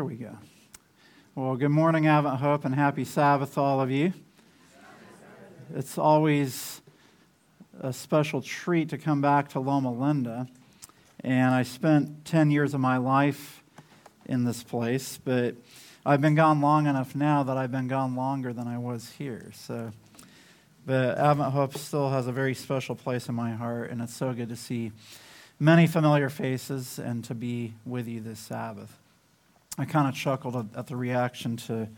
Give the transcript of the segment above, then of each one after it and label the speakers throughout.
Speaker 1: Here we go. Well, good morning, Advent Hope, and happy Sabbath, all of you. It's always a special treat to come back to Loma Linda. And I spent 10 years of my life in this place, but I've been gone long enough now that I've been gone longer than I was here. So, but Advent Hope still has a very special place in my heart, and it's so good to see many familiar faces and to be with you this Sabbath. I kind of chuckled at the reaction to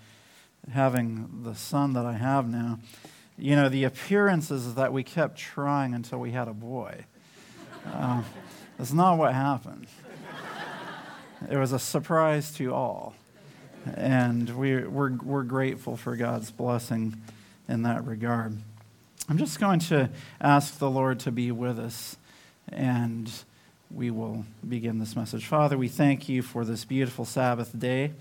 Speaker 1: having the son that I have now. You know, the appearances that we kept trying until we had a boy. Uh, that's not what happened. It was a surprise to all. And we, we're, we're grateful for God's blessing in that regard. I'm just going to ask the Lord to be with us and we will begin this message. Father, we thank you for this beautiful Sabbath day.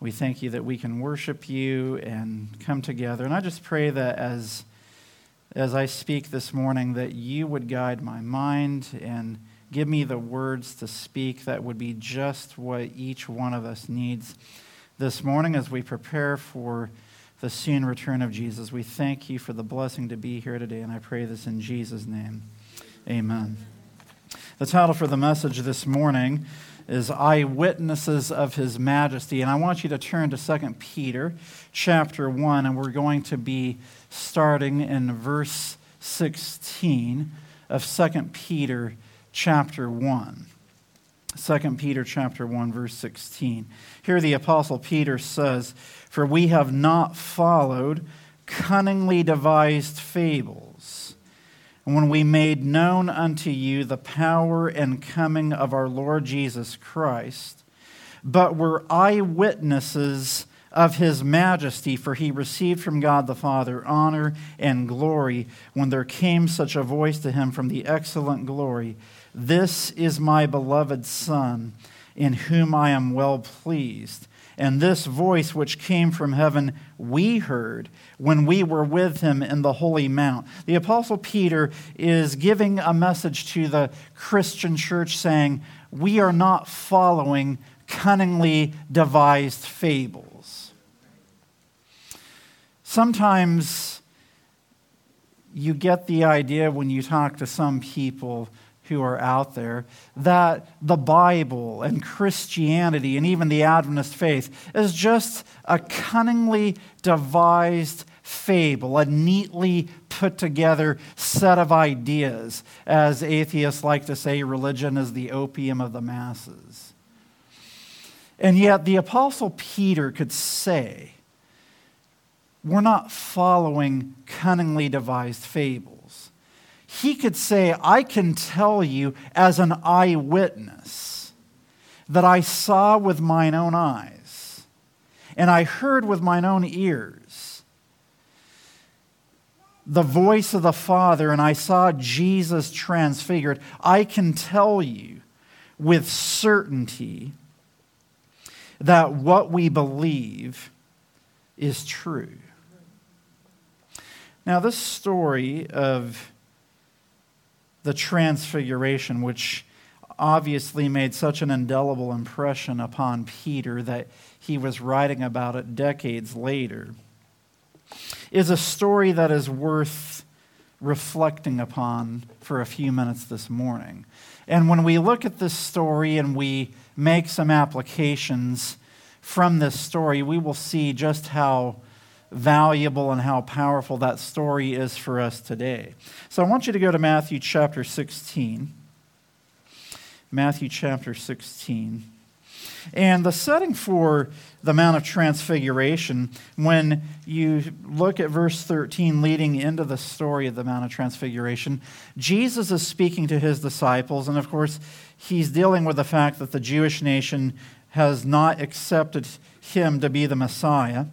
Speaker 1: We thank you that we can worship you and come together. And I just pray that as, as I speak this morning, that you would guide my mind and give me the words to speak that would be just what each one of us needs this morning as we prepare for the soon return of Jesus. We thank you for the blessing to be here today, and I pray this in Jesus' name. Amen. The title for the message this morning is Eyewitnesses of His Majesty. And I want you to turn to 2 Peter chapter 1, and we're going to be starting in verse 16 of 2 Peter chapter 1. 2 Peter chapter 1 verse 16. Here the apostle Peter says, "For we have not followed cunningly devised fables when we made known unto you the power and coming of our Lord Jesus Christ, but were eyewitnesses of his majesty, for he received from God the Father honor and glory when there came such a voice to him from the excellent glory This is my beloved Son, in whom I am well pleased. And this voice which came from heaven we heard when we were with him in the Holy Mount. The Apostle Peter is giving a message to the Christian church saying, We are not following cunningly devised fables. Sometimes you get the idea when you talk to some people who are out there that the Bible and Christianity and even the Adventist faith is just a cunningly devised fable, a neatly put together set of ideas. As atheists like to say, religion is the opium of the masses. And yet, the Apostle Peter could say, We're not following cunningly devised fables he could say, I can tell you as an eyewitness that I saw with mine own eyes and I heard with mine own ears the voice of the Father and I saw Jesus transfigured. I can tell you with certainty that what we believe is true. Now, this story of the Transfiguration, which obviously made such an indelible impression upon Peter that he was writing about it decades later, is a story that is worth reflecting upon for a few minutes this morning. And when we look at this story and we make some applications from this story, we will see just how valuable and how powerful that story is for us today. So I want you to go to Matthew chapter 16. Matthew chapter 16. And the setting for the Mount of Transfiguration, when you look at verse 13 leading into the story of the Mount of Transfiguration, Jesus is speaking to his disciples. And of course, he's dealing with the fact that the Jewish nation has not accepted him to be the Messiah.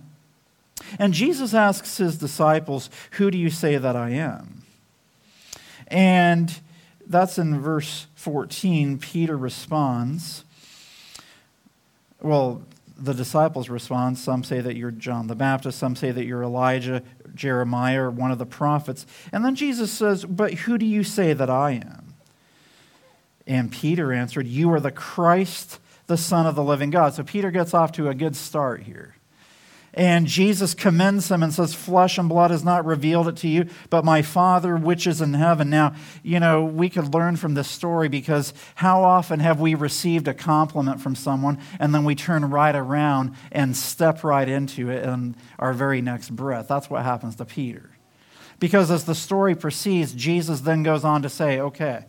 Speaker 1: And Jesus asks his disciples, Who do you say that I am? And that's in verse 14. Peter responds, Well, the disciples respond. Some say that you're John the Baptist, some say that you're Elijah, Jeremiah, or one of the prophets. And then Jesus says, But who do you say that I am? And Peter answered, You are the Christ the Son of the living God. So Peter gets off to a good start here. And Jesus commends him and says, Flesh and blood has not revealed it to you, but my Father which is in heaven. Now, you know, we could learn from this story because how often have we received a compliment from someone and then we turn right around and step right into it in our very next breath? That's what happens to Peter. Because as the story proceeds, Jesus then goes on to say, okay,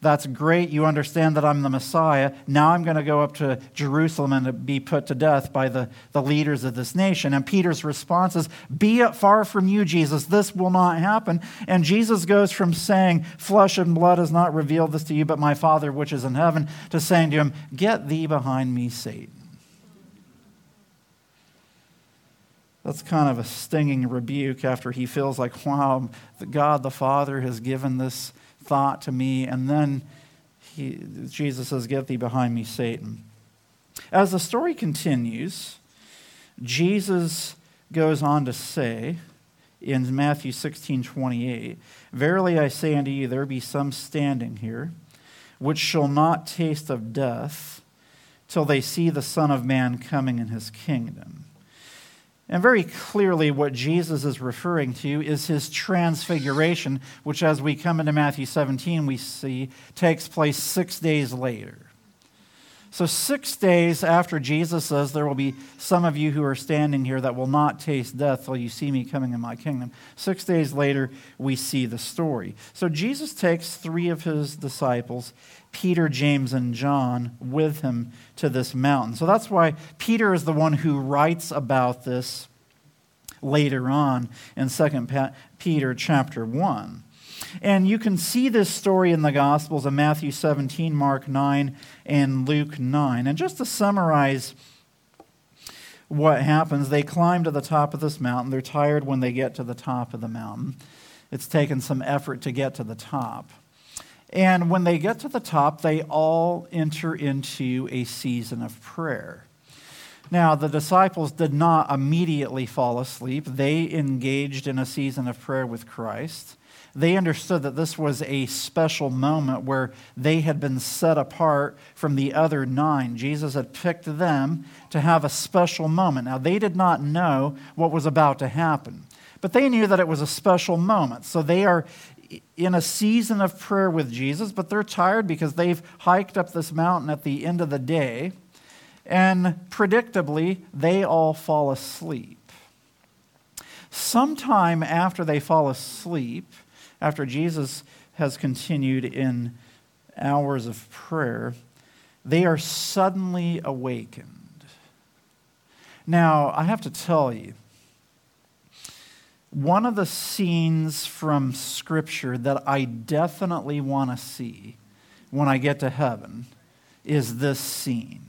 Speaker 1: that's great. You understand that I'm the Messiah. Now I'm going to go up to Jerusalem and be put to death by the, the leaders of this nation. And Peter's response is, Be it far from you, Jesus. This will not happen. And Jesus goes from saying, Flesh and blood has not revealed this to you, but my Father which is in heaven, to saying to him, Get thee behind me, Satan. That's kind of a stinging rebuke after he feels like, wow, God the Father has given this thought to me. And then he, Jesus says, Get thee behind me, Satan. As the story continues, Jesus goes on to say in Matthew 16 28, Verily I say unto you, there be some standing here which shall not taste of death till they see the Son of Man coming in his kingdom. And very clearly, what Jesus is referring to is his transfiguration, which, as we come into Matthew 17, we see takes place six days later. So, six days after Jesus says, There will be some of you who are standing here that will not taste death till you see me coming in my kingdom. Six days later, we see the story. So, Jesus takes three of his disciples, Peter, James, and John, with him to this mountain. So, that's why Peter is the one who writes about this later on in 2 Peter chapter 1. And you can see this story in the Gospels of Matthew 17, Mark 9, and Luke 9. And just to summarize what happens, they climb to the top of this mountain. They're tired when they get to the top of the mountain. It's taken some effort to get to the top. And when they get to the top, they all enter into a season of prayer. Now, the disciples did not immediately fall asleep. They engaged in a season of prayer with Christ they understood that this was a special moment where they had been set apart from the other nine. Jesus had picked them to have a special moment. Now, they did not know what was about to happen, but they knew that it was a special moment. So they are in a season of prayer with Jesus, but they're tired because they've hiked up this mountain at the end of the day. And predictably, they all fall asleep. Sometime after they fall asleep, after Jesus has continued in hours of prayer, they are suddenly awakened. Now, I have to tell you, one of the scenes from Scripture that I definitely want to see when I get to heaven is this scene.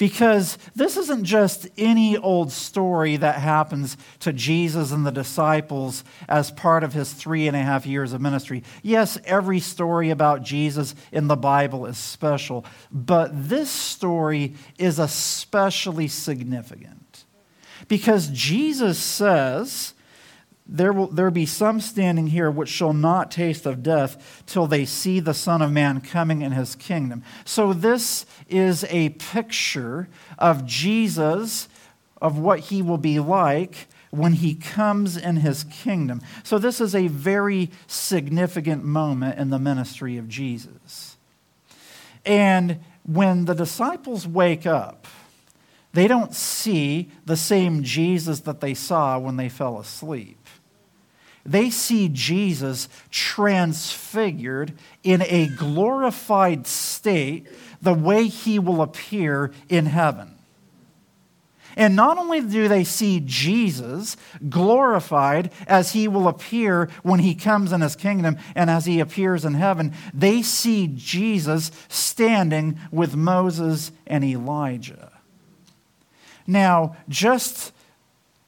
Speaker 1: Because this isn't just any old story that happens to Jesus and the disciples as part of his three and a half years of ministry. Yes, every story about Jesus in the Bible is special, but this story is especially significant. Because Jesus says, there will there be some standing here which shall not taste of death till they see the Son of Man coming in his kingdom. So, this is a picture of Jesus, of what he will be like when he comes in his kingdom. So, this is a very significant moment in the ministry of Jesus. And when the disciples wake up, they don't see the same Jesus that they saw when they fell asleep they see Jesus transfigured in a glorified state the way he will appear in heaven. And not only do they see Jesus glorified as he will appear when he comes in his kingdom and as he appears in heaven, they see Jesus standing with Moses and Elijah. Now, just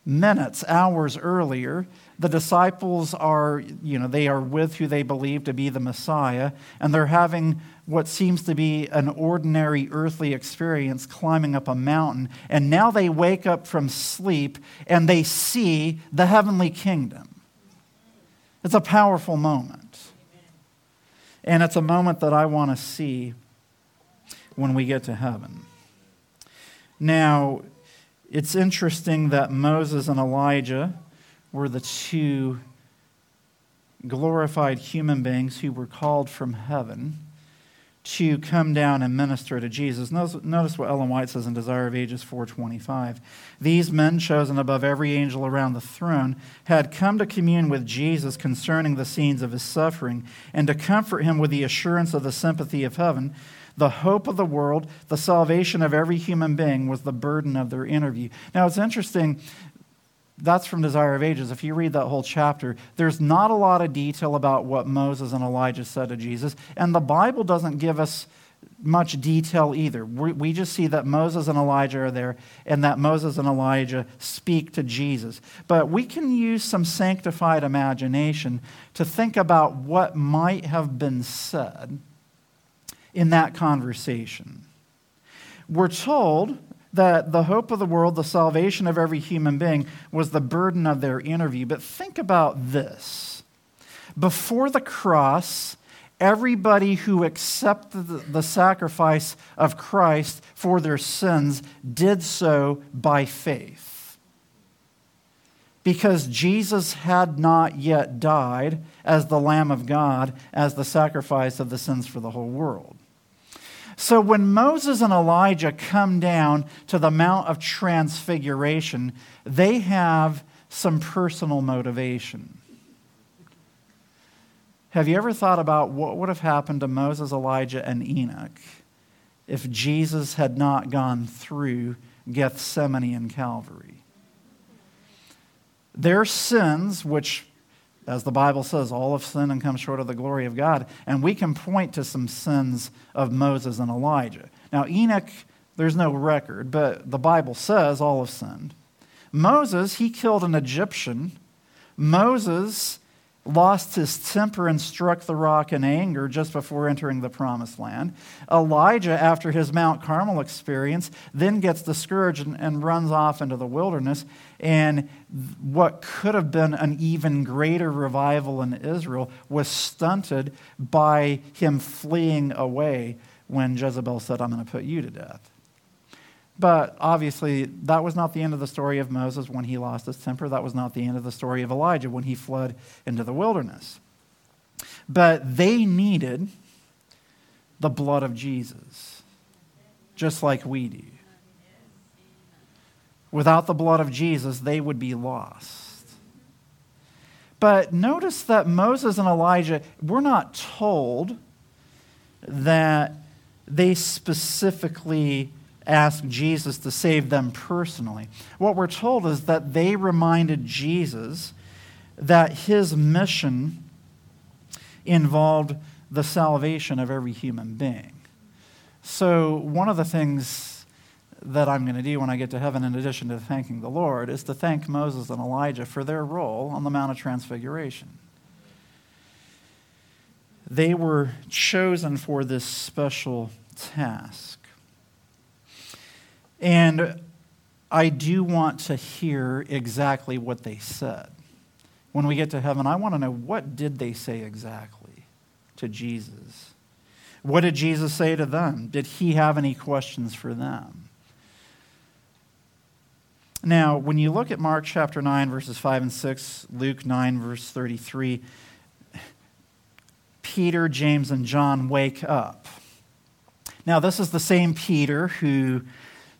Speaker 1: minutes, hours earlier, the disciples are, you know, they are with who they believe to be the Messiah, and they're having what seems to be an ordinary earthly experience climbing up a mountain. And now they wake up from sleep and they see the heavenly kingdom. It's a powerful moment. And it's a moment that I want to see when we get to heaven. Now, it's interesting that Moses and Elijah were the two glorified human beings who were called from heaven to come down and minister to Jesus. Notice, what Ellen White says in Desire of Ages 425. These men, chosen above every angel around the throne, had come to commune with Jesus concerning the scenes of his suffering and to comfort him with the assurance of the sympathy of heaven. The hope of the world, the salvation of every human being was the burden of their interview. Now, it's interesting that's from Desire of Ages. If you read that whole chapter, there's not a lot of detail about what Moses and Elijah said to Jesus, and the Bible doesn't give us much detail either. We just see that Moses and Elijah are there and that Moses and Elijah speak to Jesus. But we can use some sanctified imagination to think about what might have been said in that conversation. We're told that the hope of the world, the salvation of every human being, was the burden of their interview. But think about this. Before the cross, everybody who accepted the sacrifice of Christ for their sins did so by faith. Because Jesus had not yet died as the Lamb of God, as the sacrifice of the sins for the whole world. So when Moses and Elijah come down to the Mount of Transfiguration, they have some personal motivation. Have you ever thought about what would have happened to Moses, Elijah, and Enoch if Jesus had not gone through Gethsemane and Calvary? Their sins, which as the Bible says, all have sinned and come short of the glory of God. And we can point to some sins of Moses and Elijah. Now, Enoch, there's no record, but the Bible says all have sinned. Moses, he killed an Egyptian. Moses lost his temper and struck the rock in anger just before entering the promised land. Elijah, after his Mount Carmel experience, then gets discouraged and, and, runs off into the wilderness. And what could have been an even greater revival in Israel was stunted by him fleeing away when Jezebel said, I'm going to put you to death. But obviously, that was not the end of the story of Moses when he lost his temper. That was not the end of the story of Elijah when he fled into the wilderness. But they needed the blood of Jesus, just like we do. Without the blood of Jesus, they would be lost. But notice that Moses and Elijah, we're not told that they specifically asked Jesus to save them personally. What we're told is that they reminded Jesus that his mission involved the salvation of every human being. So, one of the things that I'm going to do when I get to heaven, in addition to thanking the Lord, is to thank Moses and Elijah for their role on the Mount of Transfiguration. They were chosen for this special task. And I do want to hear exactly what they said. When we get to heaven, I want to know what did they say exactly to Jesus? What did Jesus say to them? Did he have any questions for them? Now, when you look at Mark chapter 9, verses 5 and 6, Luke 9, verse 33, Peter, James, and John wake up. Now, this is the same Peter who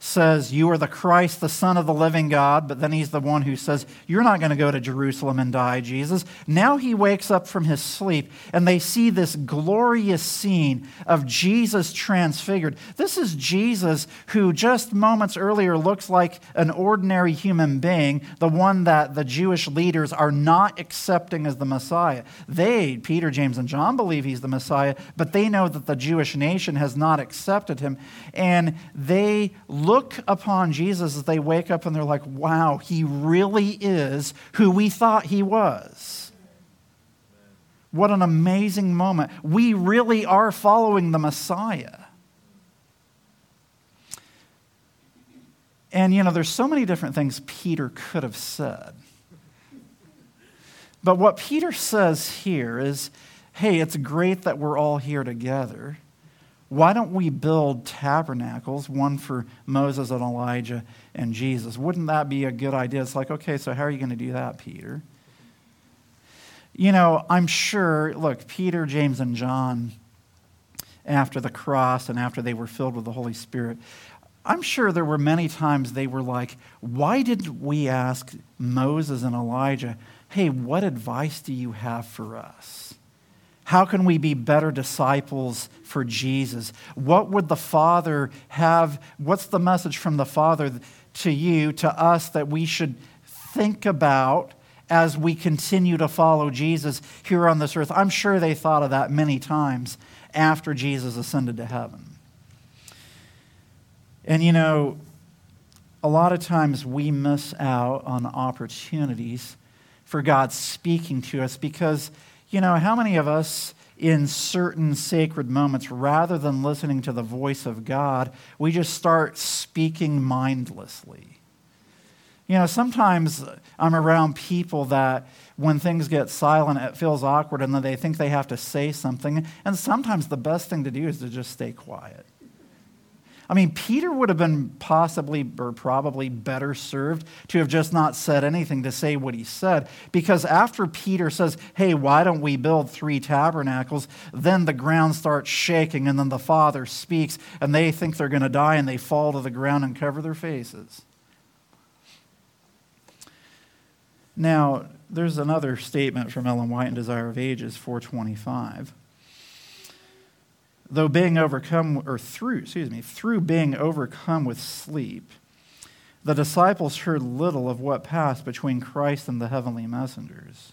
Speaker 1: says, You are the Christ, the Son of the living God, but then he's the one who says, You're not going to go to Jerusalem and die, Jesus. Now he wakes up from his sleep, and they see this glorious scene of Jesus transfigured. This is Jesus who just moments earlier looks like an ordinary human being, the one that the Jewish leaders are not accepting as the Messiah. They, Peter, James, and John, believe he's the Messiah, but they know that the Jewish nation has not accepted him, and they look look upon Jesus as they wake up and they're like, wow, he really is who we thought he was. What an amazing moment. We really are following the Messiah. And, you know, there's so many different things Peter could have said. But what Peter says here is hey, it's great that we're all here together. Why don't we build tabernacles, one for Moses and Elijah and Jesus? Wouldn't that be a good idea? It's like, okay, so how are you going to do that, Peter? You know, I'm sure, look, Peter, James, and John, after the cross and after they were filled with the Holy Spirit, I'm sure there were many times they were like, why didn't we ask Moses and Elijah, hey, what advice do you have for us? How can we be better disciples for Jesus? What would the Father have? What's the message from the Father to you, to us, that we should think about as we continue to follow Jesus here on this earth? I'm sure they thought of that many times after Jesus ascended to heaven. And you know, a lot of times we miss out on opportunities for God speaking to us because, you know, how many of us in certain sacred moments, rather than listening to the voice of God, we just start speaking mindlessly? You know, sometimes I'm around people that when things get silent, it feels awkward and then they think they have to say something. And sometimes the best thing to do is to just stay quiet. I mean, Peter would have been possibly or probably better served to have just not said anything to say what he said. Because after Peter says, Hey, why don't we build three tabernacles? Then the ground starts shaking, and then the Father speaks, and they think they're going to die, and they fall to the ground and cover their faces. Now, there's another statement from Ellen White in Desire of Ages 425 though being overcome, or through, excuse me, through being overcome with sleep, the disciples heard little of what passed between Christ and the heavenly messengers.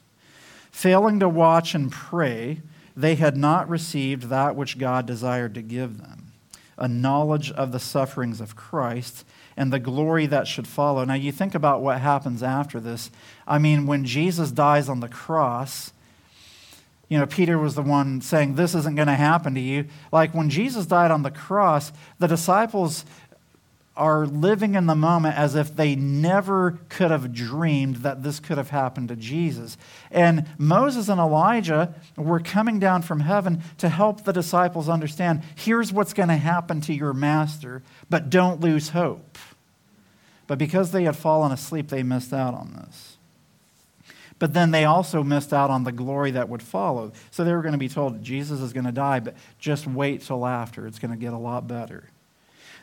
Speaker 1: Failing to watch and pray, they had not received that which God desired to give them a knowledge of the sufferings of Christ and the glory that should follow. Now, you think about what happens after this. I mean, when Jesus dies on the cross, you know, Peter was the one saying, This isn't going to happen to you. Like when Jesus died on the cross, the disciples are living in the moment as if they never could have dreamed that this could have happened to Jesus. And Moses and Elijah were coming down from heaven to help the disciples understand here's what's going to happen to your master, but don't lose hope. But because they had fallen asleep, they missed out on this. But then they also missed out on the glory that would follow. So they were going to be told, Jesus is going to die, but just wait till after. It's going to get a lot better.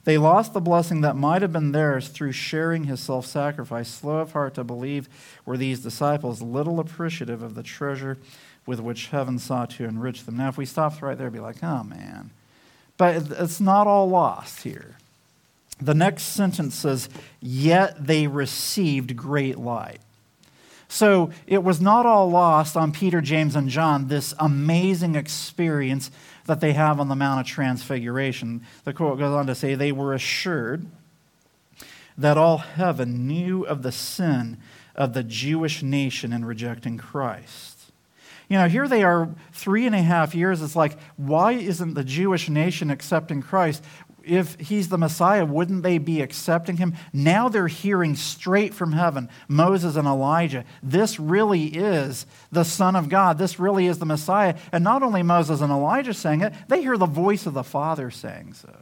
Speaker 1: They lost the blessing that might have been theirs through sharing his self sacrifice. Slow of heart to believe were these disciples, little appreciative of the treasure with which heaven sought to enrich them. Now, if we stopped right there, be like, oh man. But it's not all lost here. The next sentence says, Yet they received great light. So it was not all lost on Peter, James, and John, this amazing experience that they have on the Mount of Transfiguration. The quote goes on to say, They were assured that all heaven knew of the sin of the Jewish nation in rejecting Christ. You know, here they are three and a half years. It's like, why isn't the Jewish nation accepting Christ? If he's the Messiah, wouldn't they be accepting him? Now they're hearing straight from heaven Moses and Elijah. This really is the Son of God. This really is the Messiah. And not only Moses and Elijah saying it, they hear the voice of the Father saying so.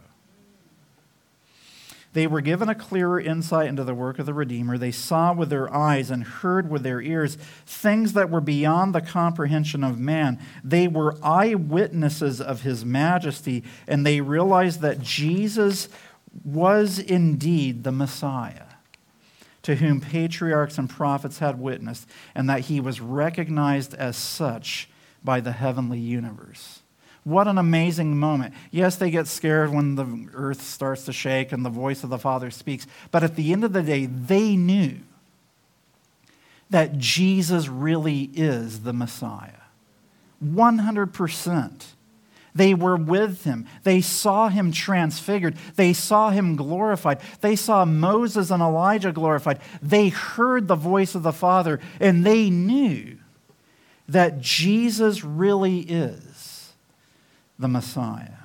Speaker 1: They were given a clearer insight into the work of the Redeemer. They saw with their eyes and heard with their ears things that were beyond the comprehension of man. They were eyewitnesses of his majesty, and they realized that Jesus was indeed the Messiah to whom patriarchs and prophets had witnessed, and that he was recognized as such by the heavenly universe. What an amazing moment. Yes, they get scared when the earth starts to shake and the voice of the Father speaks, but at the end of the day, they knew that Jesus really is the Messiah. 100%. They were with him. They saw him transfigured. They saw him glorified. They saw Moses and Elijah glorified. They heard the voice of the Father, and they knew that Jesus really is the Messiah.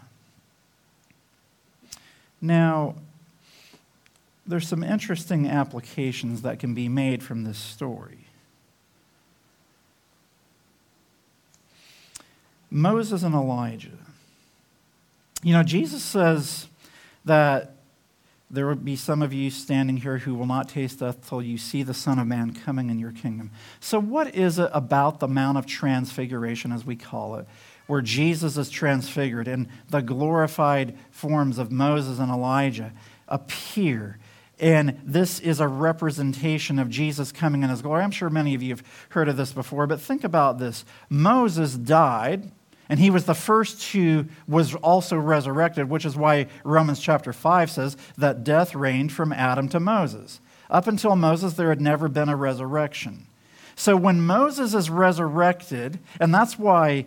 Speaker 1: Now, there's some interesting applications that can be made from this story. Moses and Elijah, You know, Jesus says that there will be some of you standing here who will not taste death till you see the Son of Man coming in your kingdom. So, what is it about the Mount of Transfiguration, as we call it, where Jesus is transfigured and the glorified forms of Moses and Elijah appear? And this is a representation of Jesus coming in his glory. I'm sure many of you have heard of this before, but think about this. Moses died and he was the first who was also resurrected, which is why Romans chapter 5 says that death reigned from Adam to Moses. Up until Moses, there had never been a resurrection. So when Moses is resurrected, and that's why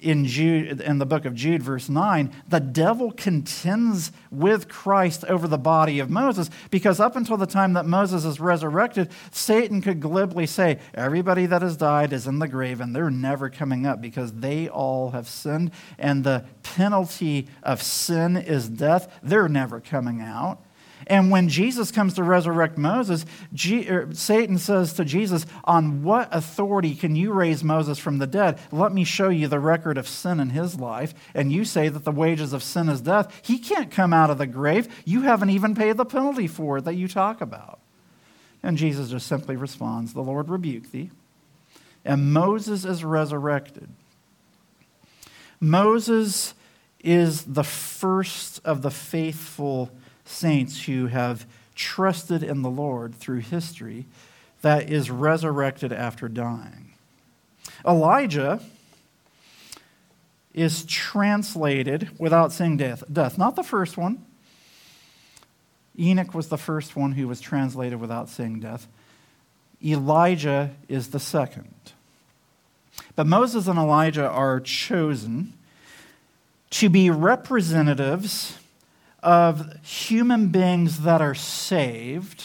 Speaker 1: in, Jude, in the book of Jude, verse 9, the devil contends with Christ over the body of Moses because up until the time that Moses is resurrected, Satan could glibly say, Everybody that has died is in the grave and they're never coming up because they all have sinned, and the penalty of sin is death. They're never coming out. And when Jesus comes to resurrect Moses, G- er, Satan says to Jesus, On what authority can you raise Moses from the dead? Let me show you the record of sin in his life. And you say that the wages of sin is death. He can't come out of the grave. You haven't even paid the penalty for it that you talk about. And Jesus just simply responds, The Lord rebuke thee. And Moses is resurrected. Moses is the first of the faithful saints who have trusted in the Lord through history that is resurrected after dying. Elijah is translated without seeing death. death. Not the first one. Enoch was the first one who was translated without seeing death. Elijah is the second. But Moses and Elijah are chosen to be representatives of human beings that are saved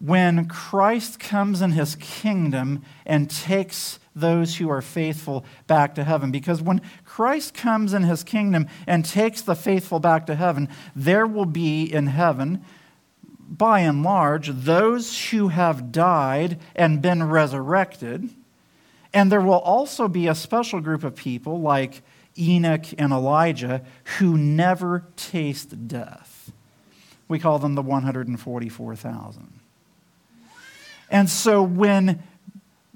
Speaker 1: when Christ comes in his kingdom and takes those who are faithful back to heaven. Because when Christ comes in his kingdom and takes the faithful back to heaven, there will be in heaven, by and large, those who have died and been resurrected. And there will also be a special group of people like Enoch, and Elijah who never taste death. We call them the 144,000. And so when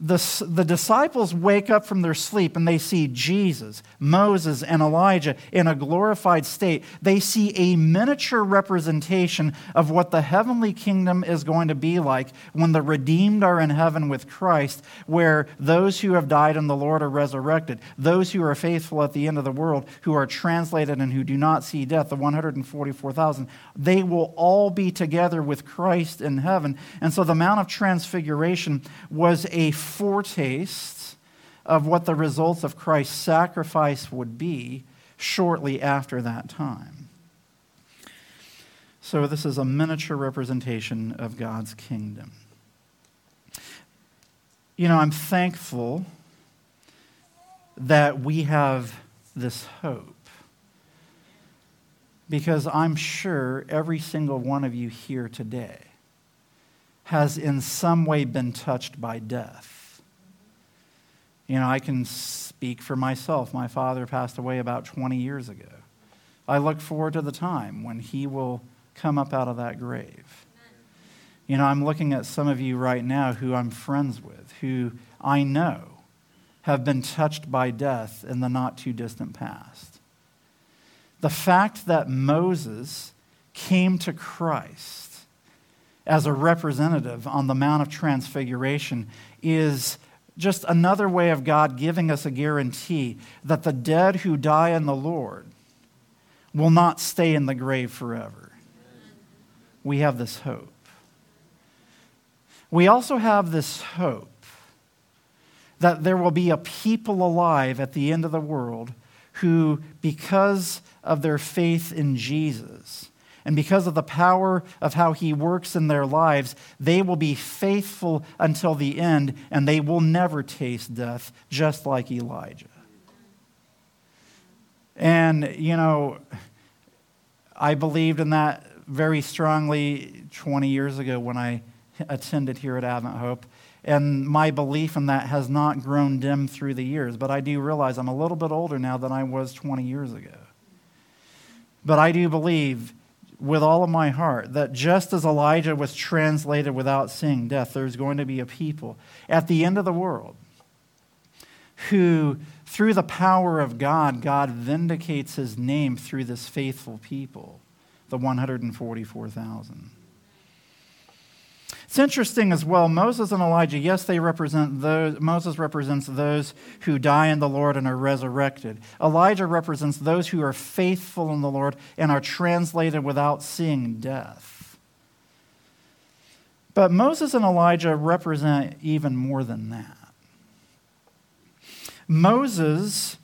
Speaker 1: the, the disciples wake up from their sleep and they see Jesus, Moses, and Elijah in a glorified state. They see a miniature representation of what the heavenly kingdom is going to be like when the redeemed are in heaven with Christ, where those who have died in the Lord are resurrected, those who are faithful at the end of the world, who are translated and who do not see death, the 144,000, they will all be together with Christ in heaven. And so the Mount of Transfiguration was a foretaste of what the results of Christ's sacrifice would be shortly after that time. So, this is a miniature representation of God's kingdom. You know, I'm thankful that we have this hope because I'm sure every single one of you here today has in some way been touched by death. You know, I can speak for myself. My father passed away about 20 years ago. I look forward to the time when he will come up out of that grave. You know, I'm looking at some of you right now who I'm friends with, who I know have been touched by death in the not too distant past. The fact that Moses came to Christ as a representative on the Mount of Transfiguration is just another way of God giving us a guarantee that the dead who die in the Lord will not stay in the grave forever. We have this hope. We also have this hope that there will be a people alive at the end of the world who, because of their faith in Jesus, and because of the power of how he works in their lives, they will be faithful until the end and they will never taste death, just like Elijah. And, you know, I believed in that very strongly 20 years ago when I attended here at Advent Hope. And my belief in that has not grown dim through the years. But I do realize I'm a little bit older now than I was 20 years ago. But I do believe with all of my heart that just as Elijah was translated without seeing death, there's going to be a people at the end of the world who, through the power of God, God vindicates his name through this faithful people, the 144,000. It's interesting as well. Moses and Elijah, yes, they represent those. Moses represents those who die in the Lord and are resurrected. Elijah represents those who are faithful in the Lord and are translated without seeing death. But Moses and Elijah represent even more than that. Moses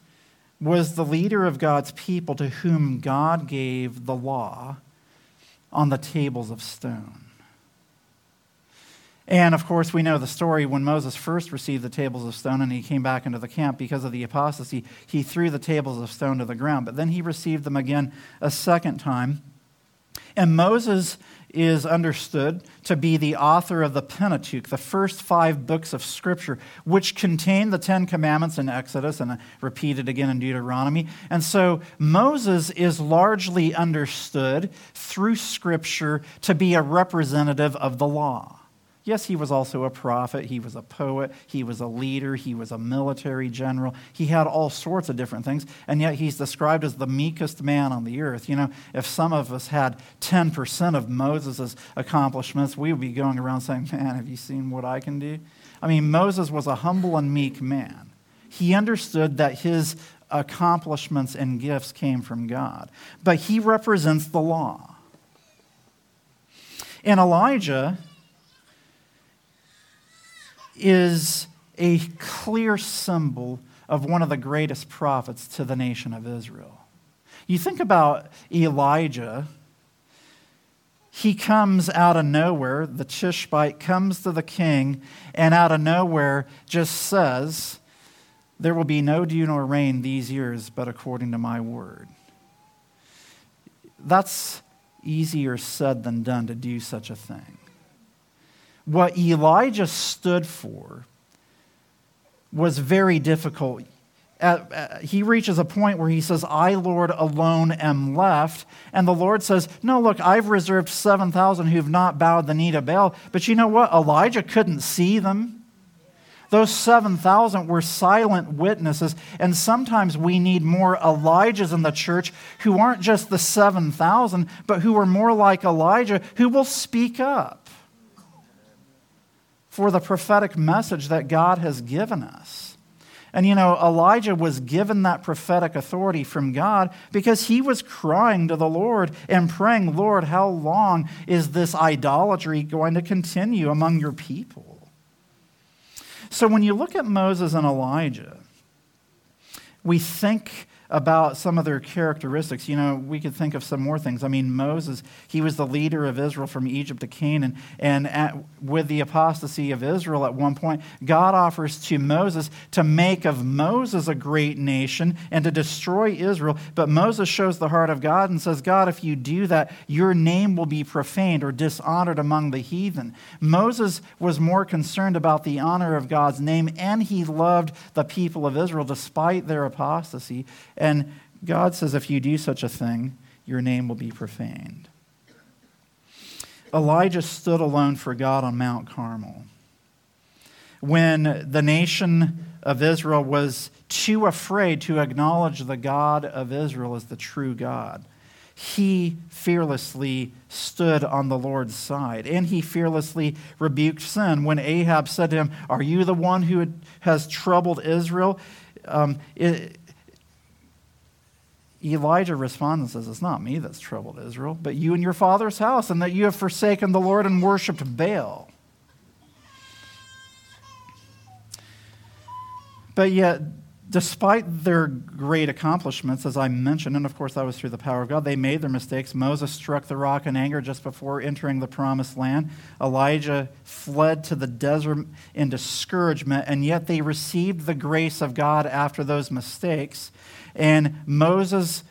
Speaker 1: was the leader of God's people to whom God gave the law on the tables of stone. And of course, we know the story when Moses first received the tables of stone and he came back into the camp because of the apostasy, he threw the tables of stone to the ground. But then he received them again a second time. And Moses is understood to be the author of the Pentateuch, the first five books of Scripture, which contain the Ten Commandments in Exodus and repeated again in Deuteronomy. And so Moses is largely understood through Scripture to be a representative of the law. Yes, he was also a prophet, he was a poet, he was a leader, he was a military general. He had all sorts of different things, and yet he's described as the meekest man on the earth. You know, if some of us had 10% of Moses' accomplishments, we would be going around saying, Man, have you seen what I can do? I mean, Moses was a humble and meek man. He understood that his accomplishments and gifts came from God, but he represents the law. And Elijah is a clear symbol of one of the greatest prophets to the nation of Israel. You think about Elijah, he comes out of nowhere, the Tishbite comes to the king, and out of nowhere just says, There will be no dew nor rain these years, but according to my word. That's easier said than done to do such a thing. What Elijah stood for was very difficult. At, uh, he reaches a point where he says, I, Lord, alone am left. And the Lord says, No, look, I've reserved 7,000 who've not bowed the knee to Baal. But you know what? Elijah couldn't see them. Those 7,000 were silent witnesses. And sometimes we need more Elijahs in the church who aren't just the 7,000, but who are more like Elijah, who will speak up for the prophetic message that God has given us. And you know, Elijah was given that prophetic authority from God because he was crying to the Lord and praying, Lord, how long is this idolatry going to continue among your people? So when you look at Moses and Elijah, we think about some of their characteristics. You know, we could think of some more things. I mean, Moses, he was the leader of Israel from Egypt to Canaan. And at, with the apostasy of Israel at one point, God offers to Moses to make of Moses a great nation and to destroy Israel. But Moses shows the heart of God and says, God, if you do that, your name will be profaned or dishonored among the heathen. Moses was more concerned about the honor of God's name, and he loved the people of Israel despite their apostasy. And God says, if you do such a thing, your name will be profaned. Elijah stood alone for God on Mount Carmel. When the nation of Israel was too afraid to acknowledge the God of Israel as the true God, he fearlessly stood on the Lord's side. And he fearlessly rebuked sin. When Ahab said to him, Are you the one who has troubled Israel? Um, it, Elijah responds and says, It's not me that's troubled Israel, but you and your father's house, and that you have forsaken the Lord and worshiped Baal. But yet, despite their great accomplishments, as I mentioned, and of course that was through the power of God, they made their mistakes. Moses struck the rock in anger just before entering the promised land. Elijah fled to the desert in discouragement, and yet they received the grace of God after those mistakes. And Moses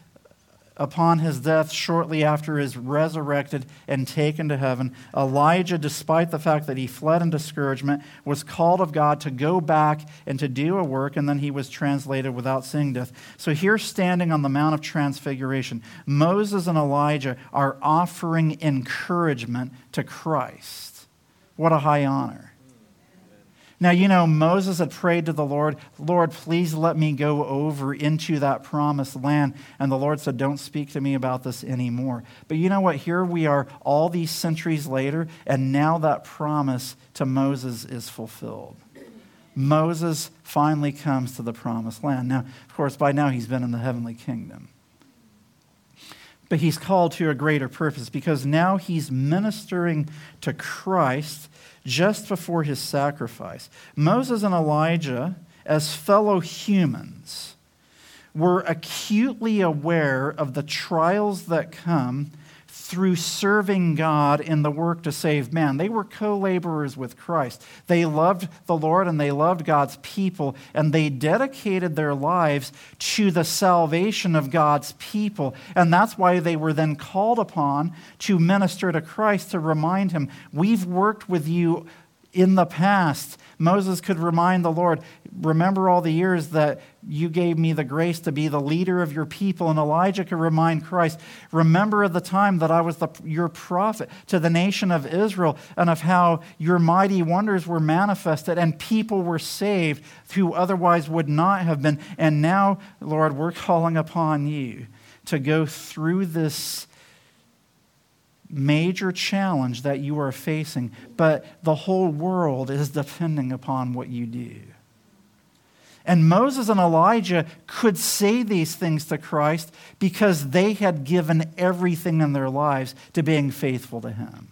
Speaker 1: upon his death shortly after is resurrected and taken to heaven. Elijah, despite the fact that he fled in discouragement, was called of God to go back and to do a work, and then he was translated without seeing death. So here, standing on the Mount of Transfiguration, Moses and Elijah are offering encouragement to Christ. What a high honor. Now, you know, Moses had prayed to the Lord, Lord, please let me go over into that promised land. And the Lord said, Don't speak to me about this anymore. But you know what? Here we are all these centuries later, and now that promise to Moses is fulfilled. Moses finally comes to the promised land. Now, of course, by now he's been in the heavenly kingdom. But he's called to a greater purpose because now he's ministering to Christ just before his sacrifice. Moses and Elijah, as fellow humans, were acutely aware of the trials that come through serving God in the work to save man. They were co laborers with Christ. They loved the Lord and they loved God's people, and they dedicated their lives to the salvation of God's people. And that's why they were then called upon to minister to Christ to remind him, We've worked with you in the past. Moses could remind the Lord, Remember all the years that you gave me the grace to be the leader of your people. And Elijah could remind Christ, Remember of the time that I was the, your prophet to the nation of Israel and of how your mighty wonders were manifested and people were saved who otherwise would not have been. And now, Lord, we're calling upon you to go through this major challenge that you are facing, but the whole world is depending upon what you do. And Moses and Elijah could say these things to Christ because they had given everything in their lives to being faithful to Him.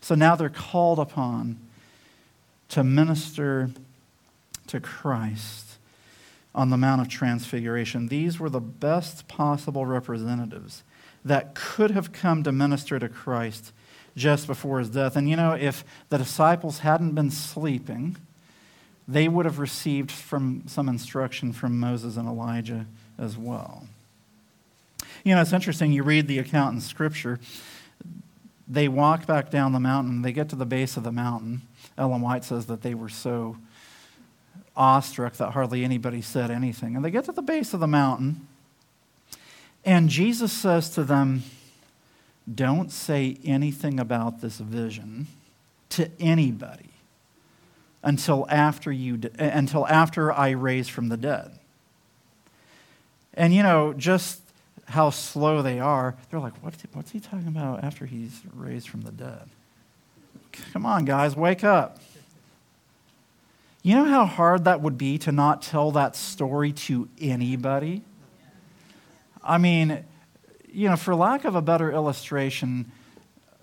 Speaker 1: So now they're called upon to minister to Christ on the Mount of Transfiguration. These were the best possible representatives that could have come to minister to Christ just before his death. And you know, if the disciples hadn't been sleeping, they would have received from some instruction from Moses and Elijah as well. You know, it's interesting. You read the account in Scripture. They walk back down the mountain. They get to the base of the mountain. Ellen White says that they were so awestruck that hardly anybody said anything. And they get to the base of the mountain. And Jesus says to them, Don't say anything about this vision to anybody until after, you, until after I raise from the dead. And you know, just how slow they are, they're like, what's he, what's he talking about after he's raised from the dead? Come on, guys, wake up. You know how hard that would be to not tell that story to anybody? I mean, you know, for lack of a better illustration,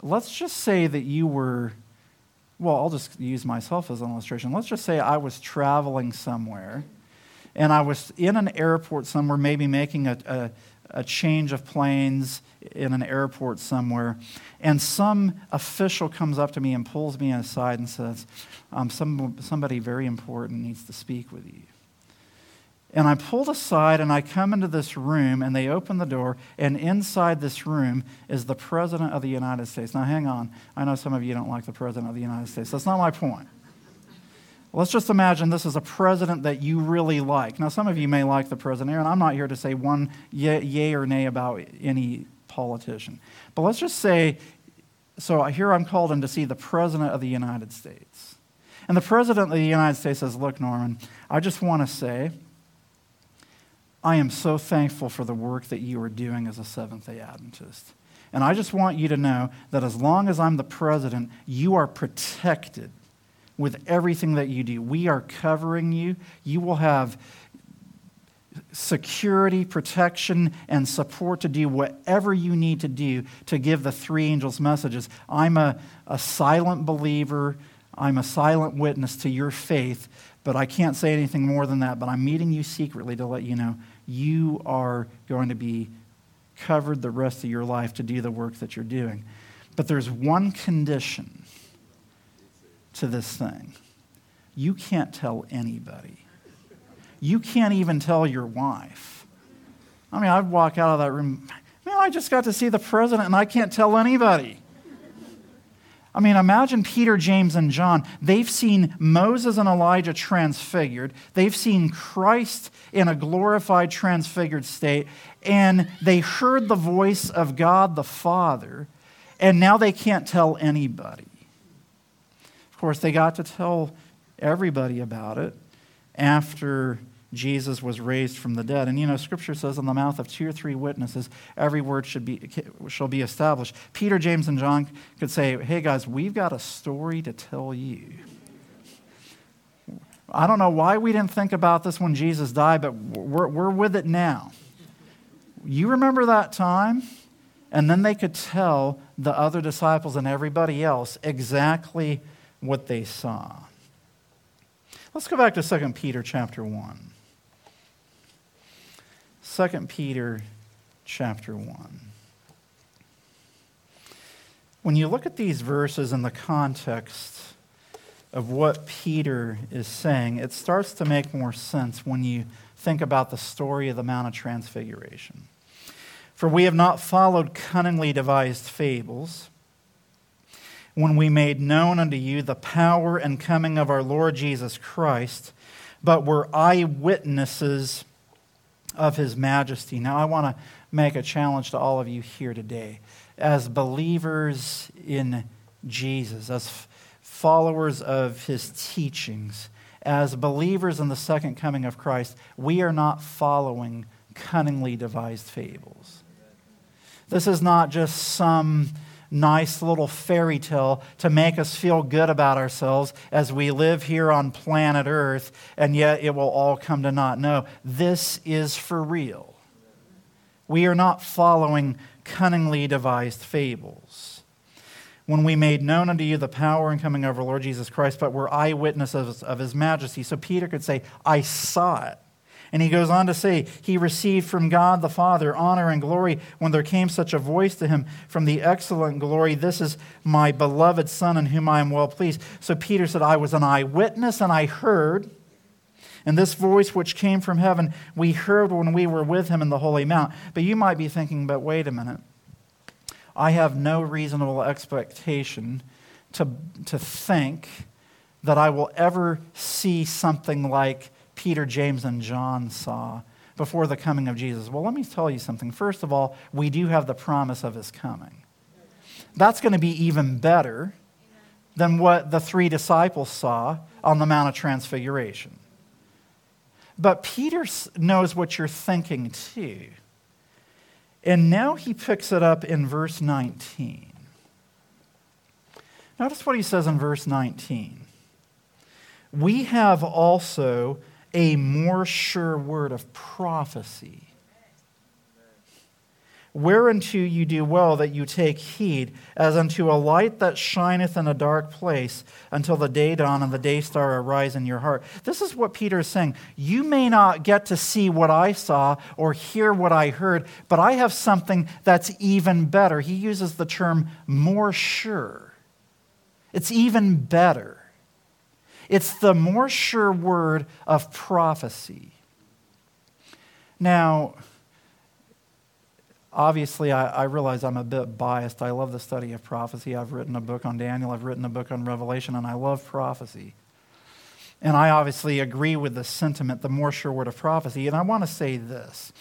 Speaker 1: let's just say that you were, well, I'll just use myself as an illustration. Let's just say I was traveling somewhere and I was in an airport somewhere, maybe making a, a, a change of planes in an airport somewhere, and some official comes up to me and pulls me aside and says, um, some, Somebody very important needs to speak with you. And I pulled aside and I come into this room and they open the door, and inside this room is the President of the United States. Now, hang on. I know some of you don't like the President of the United States. That's not my point. Let's just imagine this is a president that you really like. Now, some of you may like the president, and I'm not here to say one yay, yay or nay about any politician. But let's just say so here I'm called in to see the President of the United States. And the President of the United States says, Look, Norman, I just want to say I am so thankful for the work that you are doing as a Seventh day Adventist. And I just want you to know that as long as I'm the president, you are protected with everything that you do. We are covering you. You will have security, protection, and support to do whatever you need to do to give the three angels messages. I'm a, a silent believer, I'm a silent witness to your faith, but I can't say anything more than that. But I'm meeting you secretly to let you know you are going to be covered the rest of your life to do the work that you're doing. But there's one condition to this thing you can't tell anybody. You can't even tell your wife. I mean, I'd walk out of that room, man, I just got to see the president and I can't tell anybody. I mean, imagine Peter, James, and John. They've seen Moses and Elijah transfigured. They've seen Christ in a glorified, transfigured state. And they heard the voice of God the Father. And now they can't tell anybody. Of course, they got to tell everybody about it after Jesus was raised from the dead. And you know, Scripture says, in the mouth of two or three witnesses, every word should be, shall be established. Peter, James, and John could say, hey guys, we've got a story to tell you. I don't know why we didn't think about this when Jesus died, but we're, we're with it now. You remember that time? And then they could tell the other disciples and everybody else exactly what they saw. Let's go back to 2 Peter chapter 1. 2 Peter chapter 1. When you look at these verses in the context of what Peter is saying, it starts to make more sense when you think about the story of the Mount of Transfiguration. For we have not followed cunningly devised fables when we made known unto you the power and coming of our Lord Jesus Christ, but were eyewitnesses of his majesty. Now, I want to make a challenge to all of you here today. As believers in Jesus, as followers of his teachings, as believers in the second coming of Christ, we are not following cunningly devised fables. This is not just some nice little fairy tale to make us feel good about ourselves as we live here on planet Earth, and yet it will all come to naught. No, this is for real. We are not following cunningly devised fables. When we made known unto you the power and coming of our Lord Jesus Christ, but were eyewitnesses of his majesty. So Peter could say, I saw it. And he goes on to say, He received from God the Father honor and glory when there came such a voice to him from the excellent glory, This is my beloved Son in whom I am well pleased. So Peter said, I was an eyewitness and I heard. And this voice which came from heaven, we heard when we were with him in the Holy Mount. But you might be thinking, but wait a minute. I have no reasonable expectation to, to think that I will ever see something like Peter, James, and John saw before the coming of Jesus? Well, let me tell you something. First of all, we do have the promise of his coming. That's going to be even better than what the three disciples saw on the Mount of Transfiguration. But Peter knows what you're thinking too. And now he picks it up in verse 19. Notice what he says in verse 19. We have also a more sure word of prophecy. Whereunto you do well that you take heed, as unto a light that shineth in a dark place, until the day dawn and the day star arise in your heart. This is what Peter is saying. You may not get to see what I saw or hear what I heard, but I have something that's even better. He uses the term more sure. It's even better. It's the more sure word of prophecy. Now, obviously, I, I, realize I'm a bit biased. I love the study of prophecy. I've written a book on Daniel, I've written a book on Revelation, and I love prophecy. And I obviously agree with the sentiment, the more sure word of prophecy. And I want to say this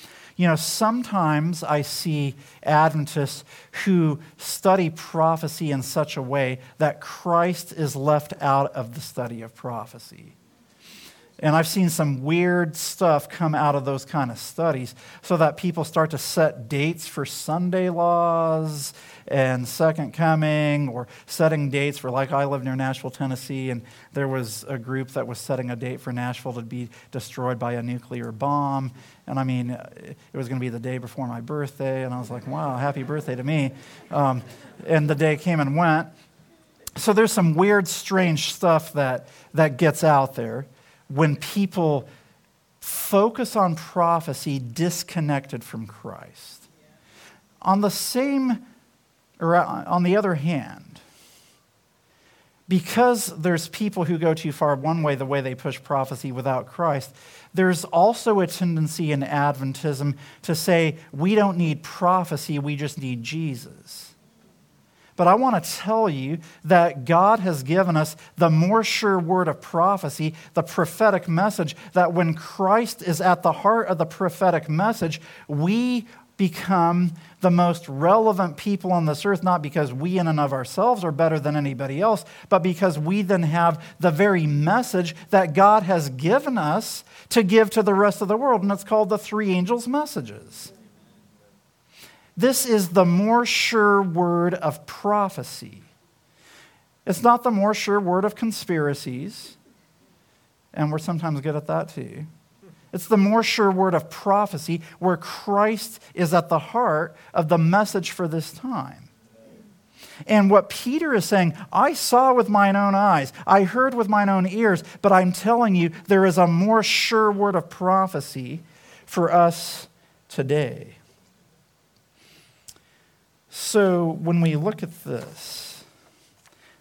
Speaker 1: you know, sometimes I see Adventists who study prophecy in such a way that Christ is left out of the study of prophecy. And I've seen some weird stuff come out of those kind of studies so that people start to set dates for Sunday laws and Second Coming or setting dates for, like, I live near Nashville, Tennessee, and there was a group that was setting a date for Nashville to be destroyed by a nuclear bomb. And I mean, it was going to be the day before my birthday, and I was like, wow, happy birthday to me. Um, and the day came and went. So there's some weird, strange stuff that, that gets out there when people focus on prophecy disconnected from Christ. On the same, or on the other hand, because there's people who go too far one way, the way they push prophecy without Christ, there's also a tendency in Adventism to say, we don't need prophecy, we just need Jesus. But I want to tell you that God has given us the more sure word of prophecy, the prophetic message, that when Christ is at the heart of the prophetic message, we become the most relevant people on this earth, not because we in and of ourselves are better than anybody else, but because we then have the very message that God has given us to give to the rest of the world. And it's called the three angels' messages. This is the more sure word of prophecy. It's not the more sure word of conspiracies, and we're sometimes good at that too. It's the more sure word of prophecy where Christ is at the heart of the message for this time. And what Peter is saying, I saw with mine own eyes, I heard with mine own ears, but I'm telling you, there is a more sure word of prophecy for us today. So when we look at this,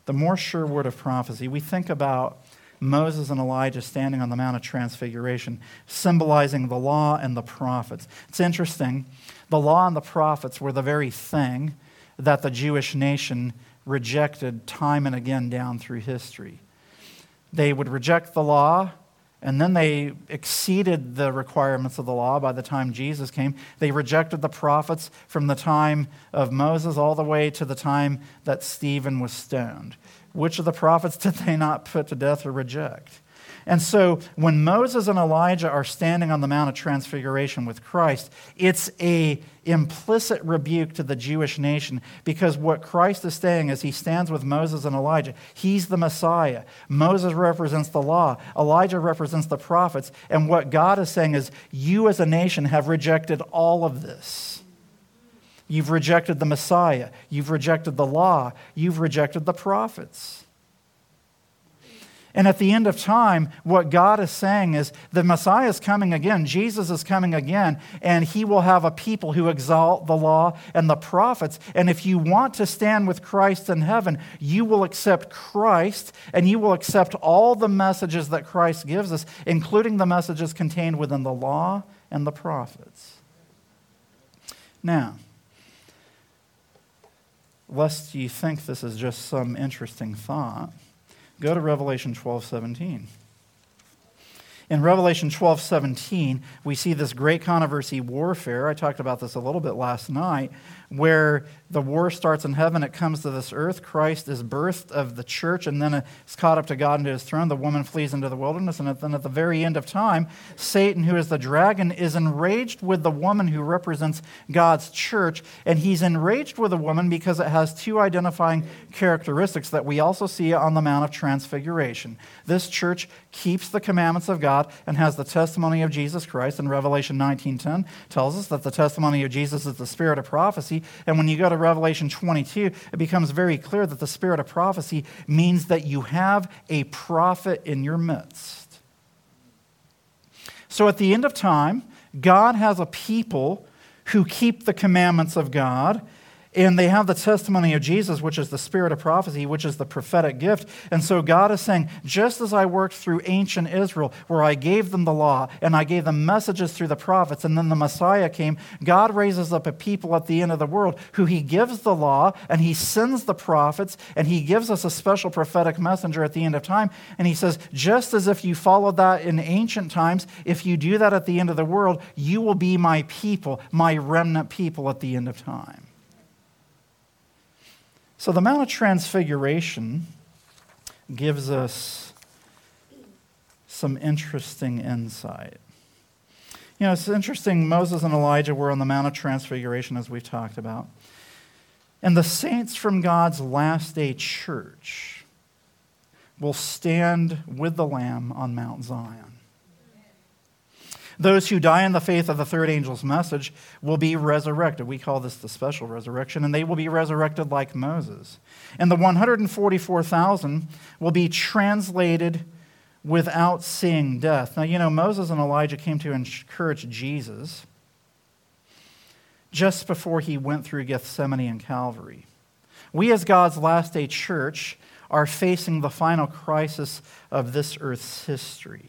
Speaker 1: the more sure word of prophecy, we think about Moses and Elijah standing on the Mount of Transfiguration, symbolizing the law and the prophets. It's interesting. The law and the prophets were the very thing that the Jewish nation rejected time and again down through history. They would reject the law, and then they exceeded the requirements of the law by the time Jesus came. They rejected the prophets from the time of Moses all the way to the time that Stephen was stoned. Which of the prophets did they not put to death or reject? And so when Moses and Elijah are standing on the Mount of Transfiguration with Christ, it's a implicit rebuke to the Jewish nation because what Christ is saying is he stands with Moses and Elijah. He's the Messiah. Moses represents the law, Elijah represents the prophets, and what God is saying is you as a nation have rejected all of this. You've rejected the Messiah. You've rejected the law. You've rejected the prophets. And at the end of time, what God is saying is the Messiah is coming again. Jesus is coming again, and he will have a people who exalt the law and the prophets. And if you want to stand with Christ in heaven, you will accept Christ and you will accept all the messages that Christ gives us, including the messages contained within the law and the prophets. Now, lest you think this is just some interesting thought, go to Revelation 12 17. In Revelation 12 17, we see this great controversy warfare. I talked about this a little bit last night, where the war starts in heaven, it comes to this earth. Christ is birthed of the church, and then it's caught up to God into his throne. The woman flees into the wilderness, and then at the very end of time, Satan, who is the dragon, is enraged with the woman who represents God's church. And he's enraged with the woman because it has two identifying characteristics that we also see on the Mount of Transfiguration. This church keeps the commandments of God and has the testimony of Jesus Christ. And Revelation 19:10 tells us that the testimony of Jesus is the spirit of prophecy. And when you go to Revelation 22, it becomes very clear that the spirit of prophecy means that you have a prophet in your midst. So at the end of time, God has a people who keep the commandments of God and they have the testimony of Jesus, which is the spirit of prophecy, which is the prophetic gift. And so God is saying, just as I worked through ancient Israel, where I gave them the law and I gave them messages through the prophets, and then the Messiah came, God raises up a people at the end of the world who he gives the law and he sends the prophets and he gives us a special prophetic messenger at the end of time. And he says, just as if you followed that in ancient times, if you do that at the end of the world, you will be my people, my remnant people at the end of time. So the Mount of Transfiguration gives us some interesting insight. You know, it's interesting. Moses and Elijah were on the Mount of Transfiguration, as we've talked about. And the saints from God's last day church will stand with the Lamb on Mount Zion. Those who die in the faith of the third angel's message will be resurrected. We call this the special resurrection, and they will be resurrected like Moses. And the 144,000 will be translated without seeing death. Now, you know, Moses and Elijah came to encourage Jesus just before he went through Gethsemane and Calvary. We, as God's last day church, are facing the final crisis of this earth's history.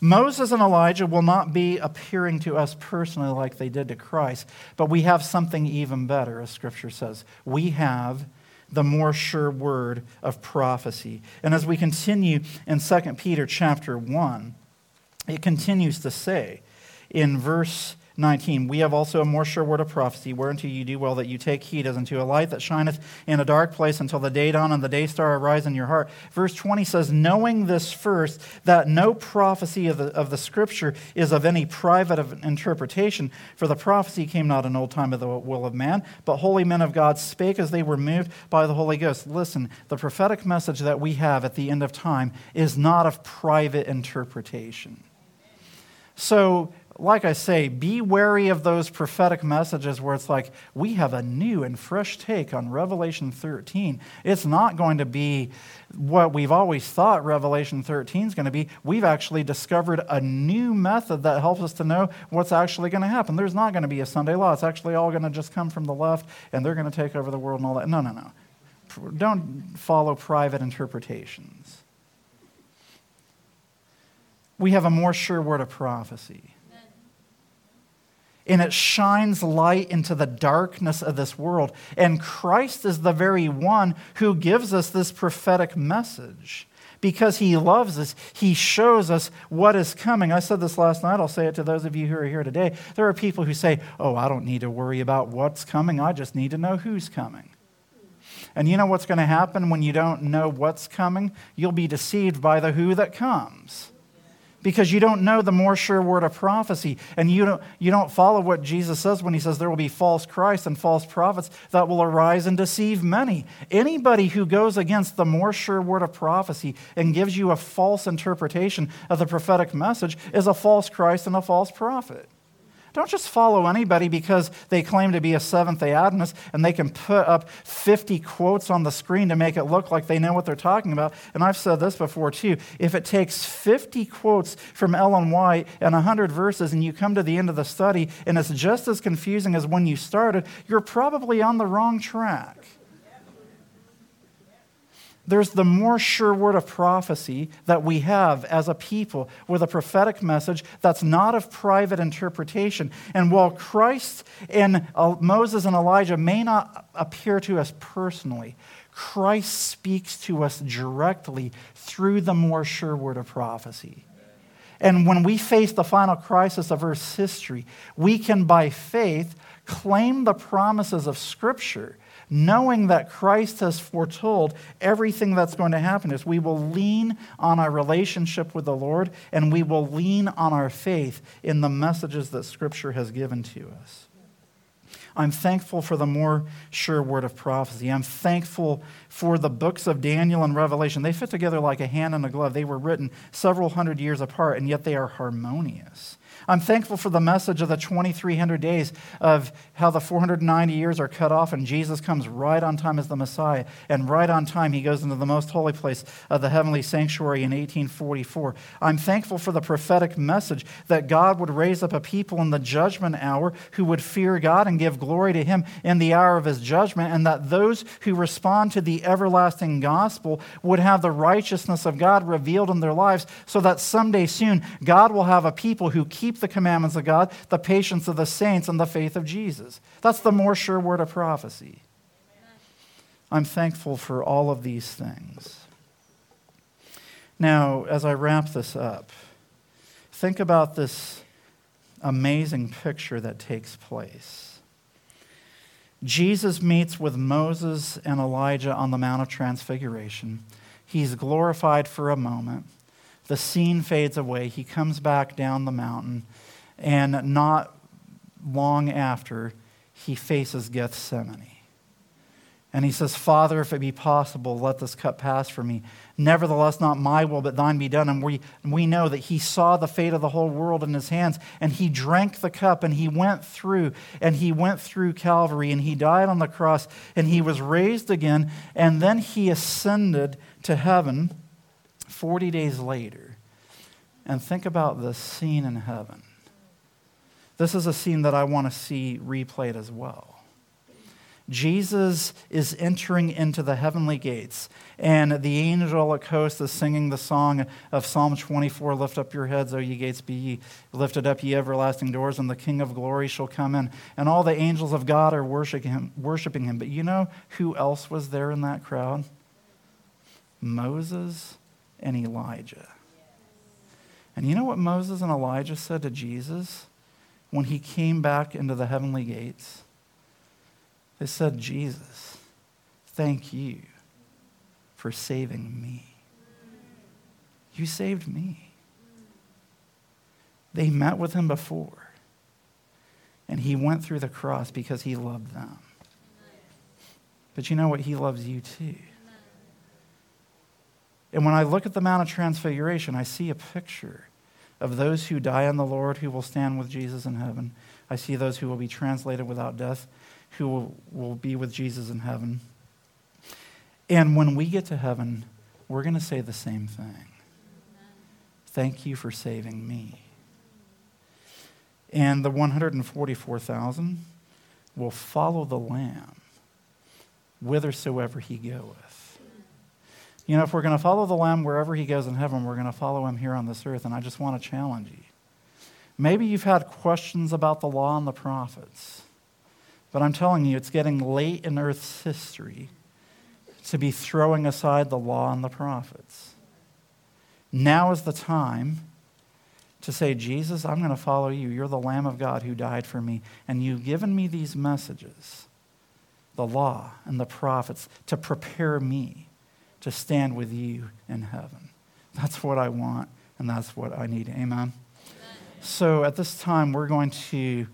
Speaker 1: Moses and Elijah will not be appearing to us personally like they did to Christ, but we have something even better, as Scripture says. We have the more sure word of prophecy. And as we continue in 2 Peter chapter 1, it continues to say in verse 19, we have also a more sure word of prophecy, whereunto you do well that you take heed as unto a light that shineth in a dark place until the day dawn and the day star arise in your heart. Verse 20 says, Knowing this first, that no prophecy of the, of the scripture is of any private of interpretation, for the prophecy came not in old time of the will of man, but holy men of God spake as they were moved by the Holy Ghost. Listen, the prophetic message that we have at the end of time is not of private interpretation. So like I say, be wary of those prophetic messages where it's like, we have a new and fresh take on Revelation 13. It's not going to be what we've always thought Revelation 13 is going to be. We've actually discovered a new method that helps us to know what's actually going to happen. There's not going to be a Sunday law. It's actually all going to just come from the left and they're going to take over the world and all that. No, no, no. Don't follow private interpretations. We have a more sure word of prophecy and it shines light into the darkness of this world. And Christ is the very one who gives us this prophetic message. Because he loves us, he shows us what is coming. I said this last night, I'll say it to those of you who are here today. There are people who say, Oh, I don't need to worry about what's coming, I just need to know who's coming. And you know what's going to happen when you don't know what's coming? You'll be deceived by the who that comes because you don't know the more sure word of prophecy and you don't, you don't follow what jesus says when he says there will be false christs and false prophets that will arise and deceive many. Anybody who goes against the more sure word of prophecy and gives you a false interpretation of the prophetic message is a false christ and a false prophet don't just follow anybody because they claim to be a Seventh day Adventist and they can put up 50 quotes on the screen to make it look like they know what they're talking about. And I've said this before too. If it takes 50 quotes from Ellen White and 100 verses and you come to the end of the study and it's just as confusing as when you started, you're probably on the wrong track there's the more sure word of prophecy that we have as a people with a prophetic message that's not of private interpretation. And while Christ and uh, Moses and Elijah may not appear to us personally, Christ speaks to us directly through the more sure word of prophecy. And when we face the final crisis of Earth's history, we can, by faith, claim the promises of Scripture knowing that Christ has foretold everything that's going to happen is we will lean on our relationship with the Lord and we will lean on our faith in the messages that Scripture has given to us. I'm thankful for the more sure word of prophecy. I'm thankful for the books of Daniel and Revelation. They fit together like a hand and a glove. They were written several hundred years apart, and yet they are harmonious. I'm thankful for the message of the 2,300 days of how the 490 years are cut off and Jesus comes right on time as the Messiah. And right on time, he goes into the most holy place of the heavenly sanctuary in 1844. I'm thankful for the prophetic message that God would raise up a people in the judgment hour who would fear God and give glory to him in the hour of his judgment, and that those who respond to the everlasting gospel would have the righteousness of God revealed in their lives so that someday soon God will have a people who keep the commandments of God, the patience of the saints, and the faith of Jesus. That's the more sure word of prophecy. I'm thankful for all of these things. Now, as I wrap this up, think about this amazing picture that takes place. Jesus meets with Moses and Elijah on the Mount of Transfiguration. He's glorified for a moment. The scene fades away. He comes back down the mountain, and not long after, he faces Gethsemane. And he says, Father, if it be possible, let this cup pass from me. Nevertheless, not my will, but thine be done. And we, we know that he saw the fate of the whole world in his hands, and he drank the cup, and he went through, and he went through Calvary, and he died on the cross, and he was raised again, and then he ascended to heaven 40 days later and think about the scene in heaven. This is a scene that I want to see replayed as well. Jesus is entering into the heavenly gates, and the angelic host is singing the song of Psalm 24 Lift up your heads, O ye gates, be ye lifted up, ye everlasting doors, and the King of glory shall come in. And all the angels of God are worshiping him. Worshiping him. But you know who else was there in that crowd? Moses and Elijah. And you know what Moses and Elijah said to Jesus when he came back into the heavenly gates? They said, Jesus, thank you for saving me. You saved me. They met with him before, and he went through the cross because he loved them. But you know what? He loves you too. And when I look at the Mount of Transfiguration, I see a picture of those who die in the Lord who will stand with Jesus in heaven. I see those who will be translated without death who will, will be with Jesus in heaven. And when we get to heaven, we're going to say the same thing. Thank you for saving me. And the 144,000 will follow the Lamb whithersoever he goeth. You know, if we're going to follow the Lamb wherever he goes in heaven, we're going to follow him here on this earth. And I just want to challenge you. Maybe you've had questions about the law and the prophets. But I'm telling you, it's getting late in Earth's history to be throwing aside the law and the prophets. Now is the time to say, Jesus, I'm going to follow you. You're the Lamb of God who died for me. And you've given me these messages, the law and the prophets, to prepare me to stand with you in heaven. That's what I want, and that's what I need. Amen. Amen. So at this time, we're going to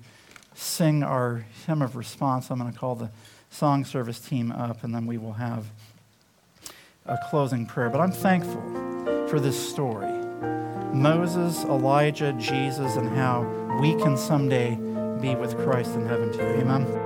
Speaker 1: sing our hymn of response. I'm going to call the song service team up, and then we will have a closing prayer. But I'm thankful for this story Moses, Elijah, Jesus, and how we can someday be with Christ in heaven too. Amen.